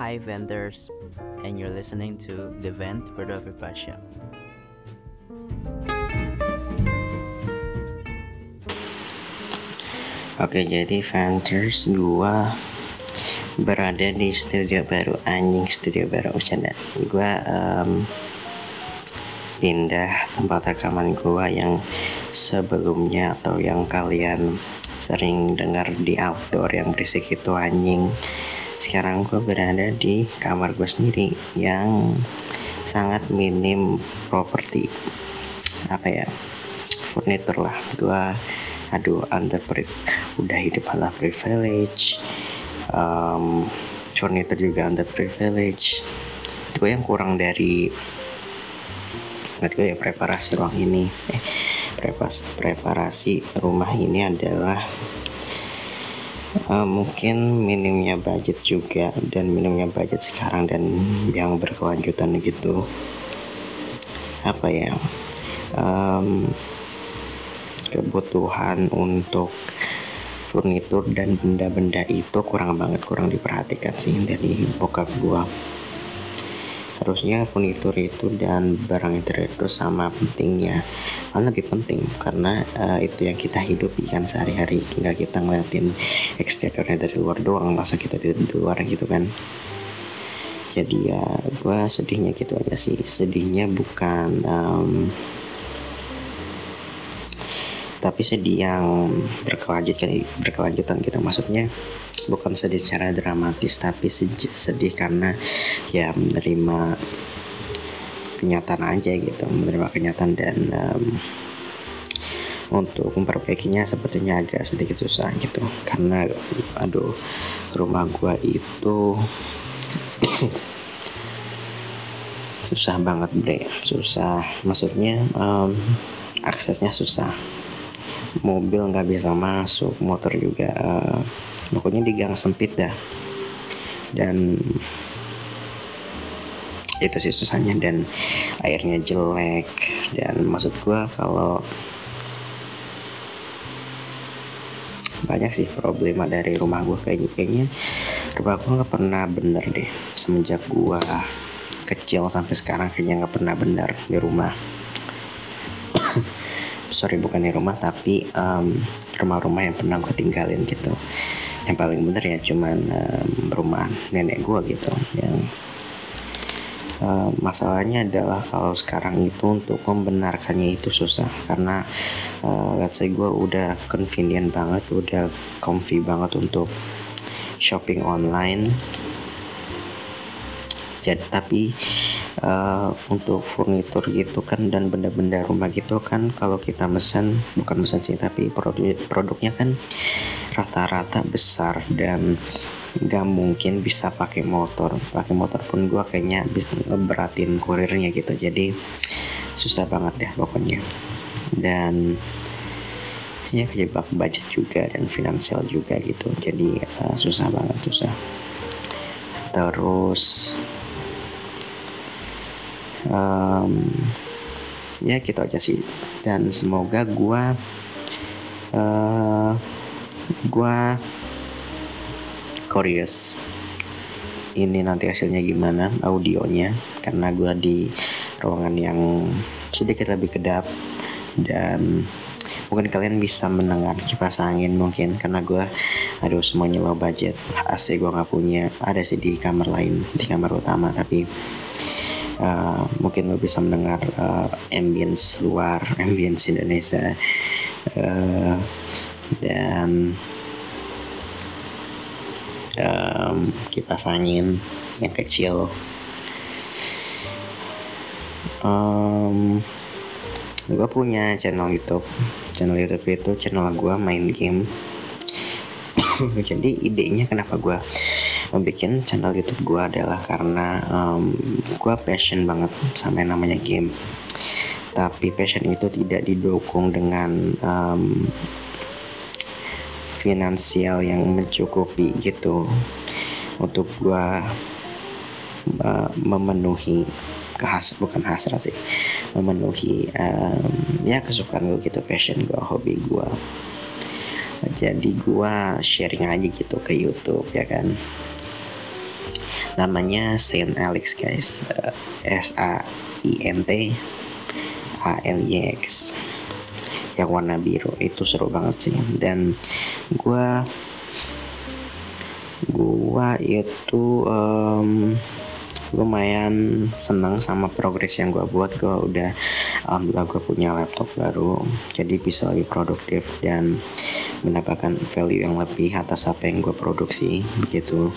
Hi vendors, and you're listening to The Vent Photography Show. Oke jadi vendors gua berada di studio baru anjing studio baru bercanda gua um, pindah tempat rekaman gua yang sebelumnya atau yang kalian sering dengar di outdoor yang berisik itu anjing sekarang gue berada di kamar gue sendiri yang sangat minim properti. Apa ya? Furnitur lah gue aduh under udah hidup ala privilege. Um, furnitur juga under privilege. Gue yang kurang dari gue ya preparasi ruang ini. Eh, prepas, preparasi rumah ini adalah uh, mungkin minimnya budget juga dan minimnya budget sekarang dan yang berkelanjutan gitu. Apa ya? Um, kebutuhan untuk furnitur dan benda-benda itu kurang banget kurang diperhatikan sih dari bokap gua harusnya furnitur itu dan barang interior itu sama pentingnya. Malah lebih penting karena uh, itu yang kita hidupi kan sehari-hari. Tinggal kita ngeliatin eksteriornya dari luar doang masa kita di luar gitu kan. Jadi ya gue sedihnya gitu aja sih. Sedihnya bukan um, tapi sedih yang berkelanjutan berkelanjutan gitu maksudnya bukan sedih secara dramatis tapi sedih karena ya menerima kenyataan aja gitu menerima kenyataan dan um, untuk memperbaikinya sepertinya agak sedikit susah gitu. Karena aduh rumah gua itu susah banget bre. Susah. Maksudnya um, aksesnya susah. Mobil nggak bisa masuk motor juga uh, pokoknya di gang sempit dah. Dan itu sih susahnya dan airnya jelek. Dan maksud gue kalau banyak sih problema dari rumah gue kayaknya kayaknya rumah gue nggak pernah bener deh semenjak gue kecil sampai sekarang kayaknya nggak pernah bener di rumah. Sorry bukan di rumah tapi um, rumah-rumah yang pernah gue tinggalin gitu yang paling bener ya cuman um, rumah nenek gue gitu yang uh, masalahnya adalah kalau sekarang itu untuk membenarkannya itu susah karena uh, let's say gue udah convenient banget udah comfy banget untuk shopping online. Jadi tapi uh, untuk furnitur gitu kan dan benda-benda rumah gitu kan kalau kita mesen bukan mesen sih tapi produk produknya kan rata-rata besar dan gak mungkin bisa pakai motor. Pakai motor pun gua kayaknya bisa ngeberatin kurirnya gitu. Jadi susah banget ya pokoknya. Dan ya kejebak budget juga dan finansial juga gitu. Jadi uh, susah banget susah. Terus um, ya gitu aja sih. Dan semoga gua uh, gua curious ini nanti hasilnya gimana audionya. Karena gua di ruangan yang sedikit lebih kedap dan mungkin kalian bisa mendengar kipas angin mungkin. Karena gue aduh semuanya low budget. AC gue nggak punya. Ada sih di kamar lain di kamar utama. Tapi uh, mungkin lo bisa mendengar uh, ambience luar ambience Indonesia. Uh, dan um, kipas angin yang kecil. Um, gue punya channel YouTube. Channel YouTube itu channel gue main game. Jadi idenya kenapa gue membuat channel YouTube gue adalah karena um, gue passion banget sama yang namanya game. Tapi passion itu tidak didukung dengan um, finansial yang mencukupi gitu untuk gue uh, memenuhi kehas bukan hasrat sih memenuhi um, ya kesukaan gue gitu passion gue hobi gue jadi gue sharing aja gitu ke YouTube ya kan. Namanya Saint Alex guys. Uh, S A I N T A L Y X yang warna biru. Itu seru banget sih. Dan gua gua itu um, lumayan senang sama progres yang gue buat. Gue udah alhamdulillah gue punya laptop baru jadi bisa lebih produktif dan mendapatkan value yang lebih atas apa yang gue produksi begitu.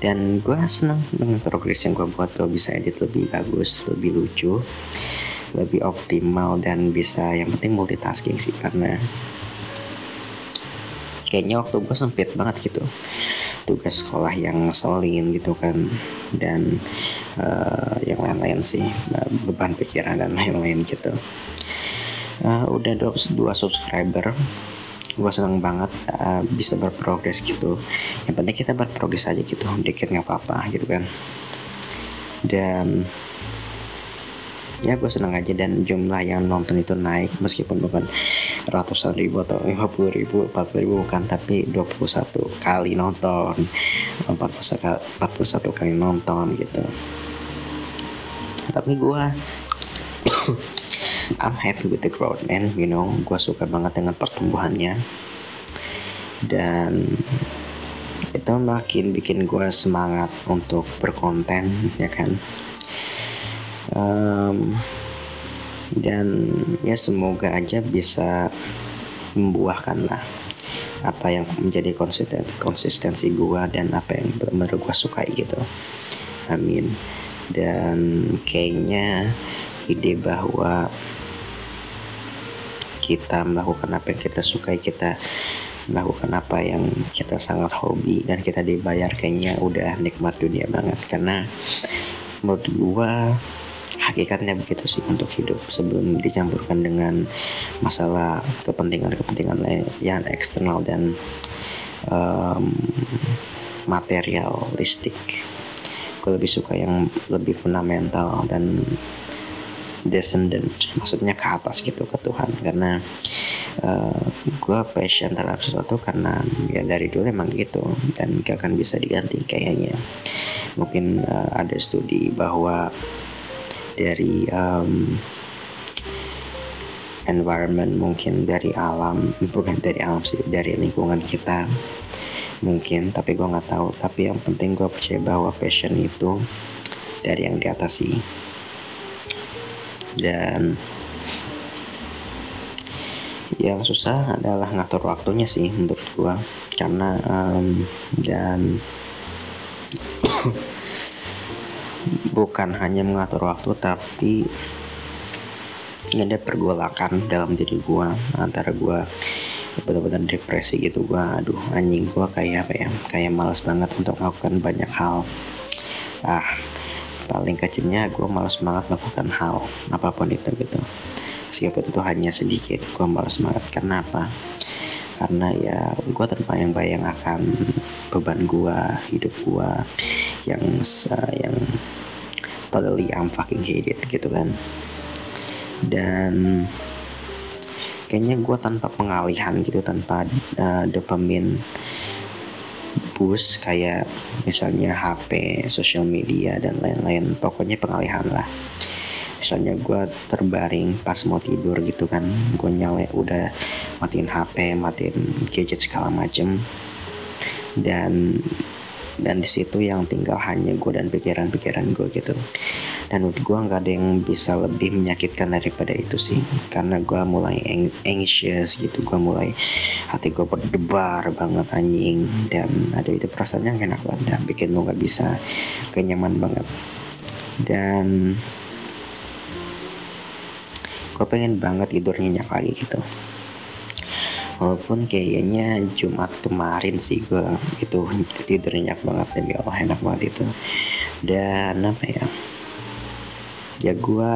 Dan gue senang dengan progres yang gue buat. Gue bisa edit lebih bagus lebih lucu lebih optimal dan bisa yang penting multitasking sih karena kayaknya waktu gue sempit banget gitu. Tugas sekolah yang ngeselin gitu kan dan uh, yang lain-lain sih beban pikiran dan lain-lain gitu. Uh, udah dua, dua subscriber gue seneng banget uh, bisa berprogres gitu. Yang penting kita berprogres aja gitu dikit nggak apa-apa gitu kan. Dan ya gue seneng aja dan jumlah yang nonton itu naik meskipun bukan ratusan ribu atau lima puluh ribu empat puluh ribu bukan tapi 21 kali nonton. 41 kali nonton gitu. Tapi gue I'm happy with the growth man. You know gue suka banget dengan pertumbuhannya. Dan itu makin bikin gue semangat untuk berkonten ya kan um, dan ya semoga aja bisa membuahkan lah apa yang menjadi konsisten konsistensi gua dan apa yang benar gua sukai gitu. Amin. Dan kayaknya ide bahwa kita melakukan apa yang kita sukai kita melakukan apa yang kita sangat hobi dan kita dibayar kayaknya udah nikmat dunia banget. Karena menurut gua hakikatnya begitu sih untuk hidup sebelum dicampurkan dengan masalah kepentingan-kepentingan lain yang eksternal dan um, materialistik. Gue lebih suka yang lebih fundamental dan descendant maksudnya ke atas gitu ke Tuhan. Karena uh, gue passion terhadap sesuatu karena ya dari dulu emang gitu dan gak akan bisa diganti kayaknya. Mungkin uh, ada studi bahwa dari um, environment mungkin dari alam bukan dari alam sih dari lingkungan kita mungkin tapi gue nggak tahu. Tapi yang penting gue percaya bahwa passion itu dari yang di atas sih. Dan yang susah adalah ngatur waktunya sih menurut gue karena um, dan bukan hanya mengatur waktu tapi ada pergolakan dalam diri gue antara gue benar-benar depresi gitu. Gue aduh anjing gue kayak apa ya kayak malas banget untuk melakukan banyak hal. Ah paling kecilnya gue malas banget melakukan hal apa pun itu gitu. Meskipun itu hanya sedikit gue malas banget. Karena apa? Karena ya gue terbayang-bayang akan beban gue hidup gue yang yang totally I'm fucking hate it gitu kan. Dan kayaknya gue tanpa pengalihan gitu tanpa uh, dopamin boost kayak misalnya HP, sosial media dan lain-lain. Pokoknya pengalihan lah. Misalnya gue terbaring pas mau tidur gitu kan gue nyala udah matiin HP matiin gadget segala macem. Dan dan di situ yang tinggal hanya gue dan pikiran-pikiran gue gitu. Dan menurut gue nggak ada yang bisa lebih menyakitkan daripada itu sih. Karena gue mulai anxious gitu. Gue mulai hati gue berdebar banget anjing. Dan ada itu perasaannya enak banget. Dan bikin lo nggak bisa kenyaman banget. Dan gue pengen banget tidur nyenyak lagi gitu walaupun kayaknya Jumat kemarin sih gue itu tidur nyenyak banget demi Allah enak banget itu. Dan apa ya? Ya gue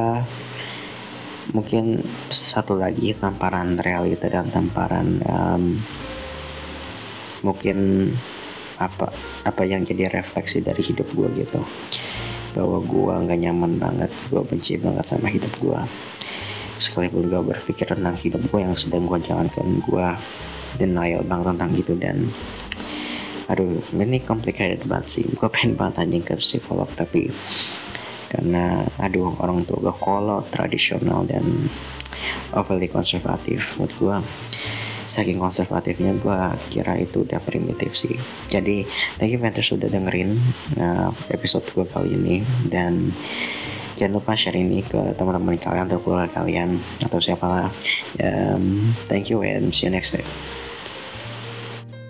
mungkin satu lagi tamparan realita dan tamparan um, mungkin apa apa yang jadi refleksi dari hidup gue gitu. Bahwa gue nggak nyaman banget gue benci banget sama hidup gue sekalipun gue berpikir tentang hidup gue yang sedang gue jalankan gue denial banget tentang gitu dan aduh ini complicated banget sih. Gue pengen banget anjing ke psikolog tapi karena aduh orang tua gue kolot tradisional dan overly konservatif menurut gue saking konservatifnya gue kira itu udah primitif sih. Jadi thank you Ventus sudah dengerin uh, episode gue kali ini dan jangan lupa share ini ke teman-teman kalian atau keluarga kalian atau siapa lah um, thank you and see you next time